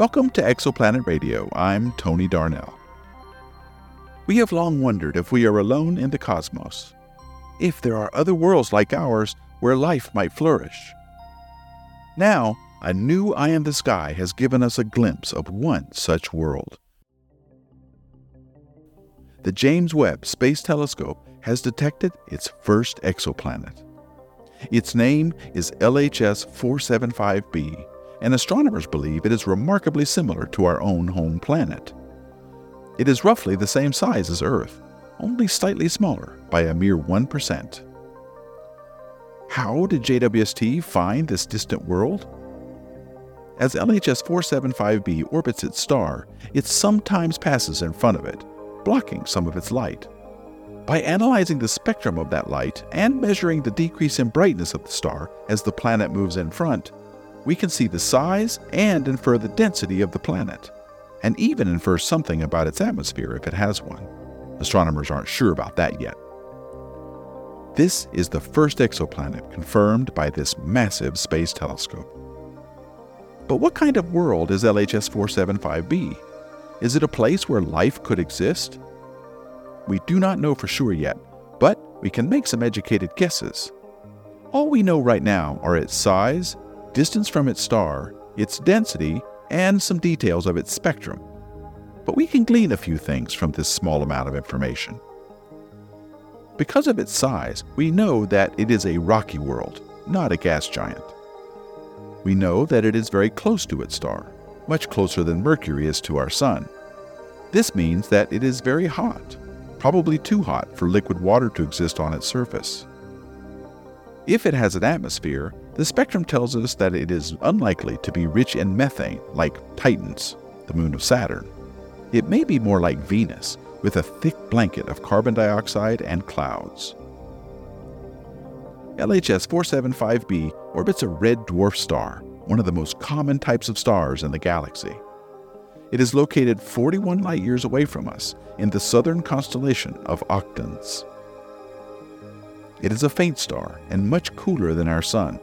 Welcome to Exoplanet Radio. I'm Tony Darnell. We have long wondered if we are alone in the cosmos, if there are other worlds like ours where life might flourish. Now, a new eye in the sky has given us a glimpse of one such world. The James Webb Space Telescope has detected its first exoplanet. Its name is LHS 475b, and astronomers believe it is remarkably similar to our own home planet. It is roughly the same size as Earth, only slightly smaller by a mere 1%. How did JWST find this distant world? As LHS 475b orbits its star, it sometimes passes in front of it, blocking some of its light. By analyzing the spectrum of that light and measuring the decrease in brightness of the star as the planet moves in front, we can see the size and infer the density of the planet, and even infer something about its atmosphere if it has one. Astronomers aren't sure about that yet. This is the first exoplanet confirmed by this massive space telescope. But what kind of world is LHS 475b? Is it a place where life could exist? We do not know for sure yet, but we can make some educated guesses. All we know right now are its size, distance from its star, its density, and some details of its spectrum. But we can glean a few things from this small amount of information. Because of its size, we know that it is a rocky world, not a gas giant. We know that it is very close to its star, much closer than Mercury is to our Sun. This means that it is very hot, probably too hot for liquid water to exist on its surface. If it has an atmosphere, the spectrum tells us that it is unlikely to be rich in methane like Titan's, the moon of Saturn. It may be more like Venus, with a thick blanket of carbon dioxide and clouds. LHS 475b orbits a red dwarf star, one of the most common types of stars in the galaxy. It is located 41 light years away from us in the southern constellation of Octans. It is a faint star and much cooler than our Sun,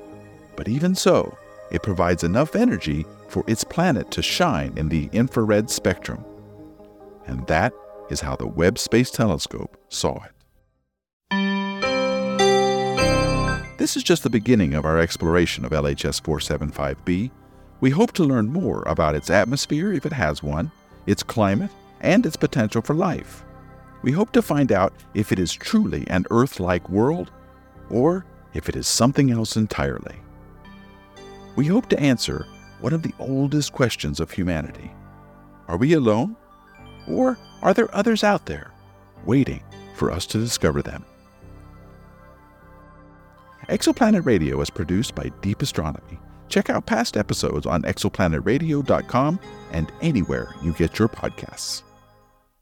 but even so, it provides enough energy for its planet to shine in the infrared spectrum. And that is how the Webb Space Telescope saw it. This is just the beginning of our exploration of LHS 475b. We hope to learn more about its atmosphere, if it has one, its climate, and its potential for life. We hope to find out if it is truly an Earth like world or if it is something else entirely. We hope to answer one of the oldest questions of humanity Are we alone? Or are there others out there waiting for us to discover them? Exoplanet Radio is produced by Deep Astronomy. Check out past episodes on exoplanetradio.com and anywhere you get your podcasts.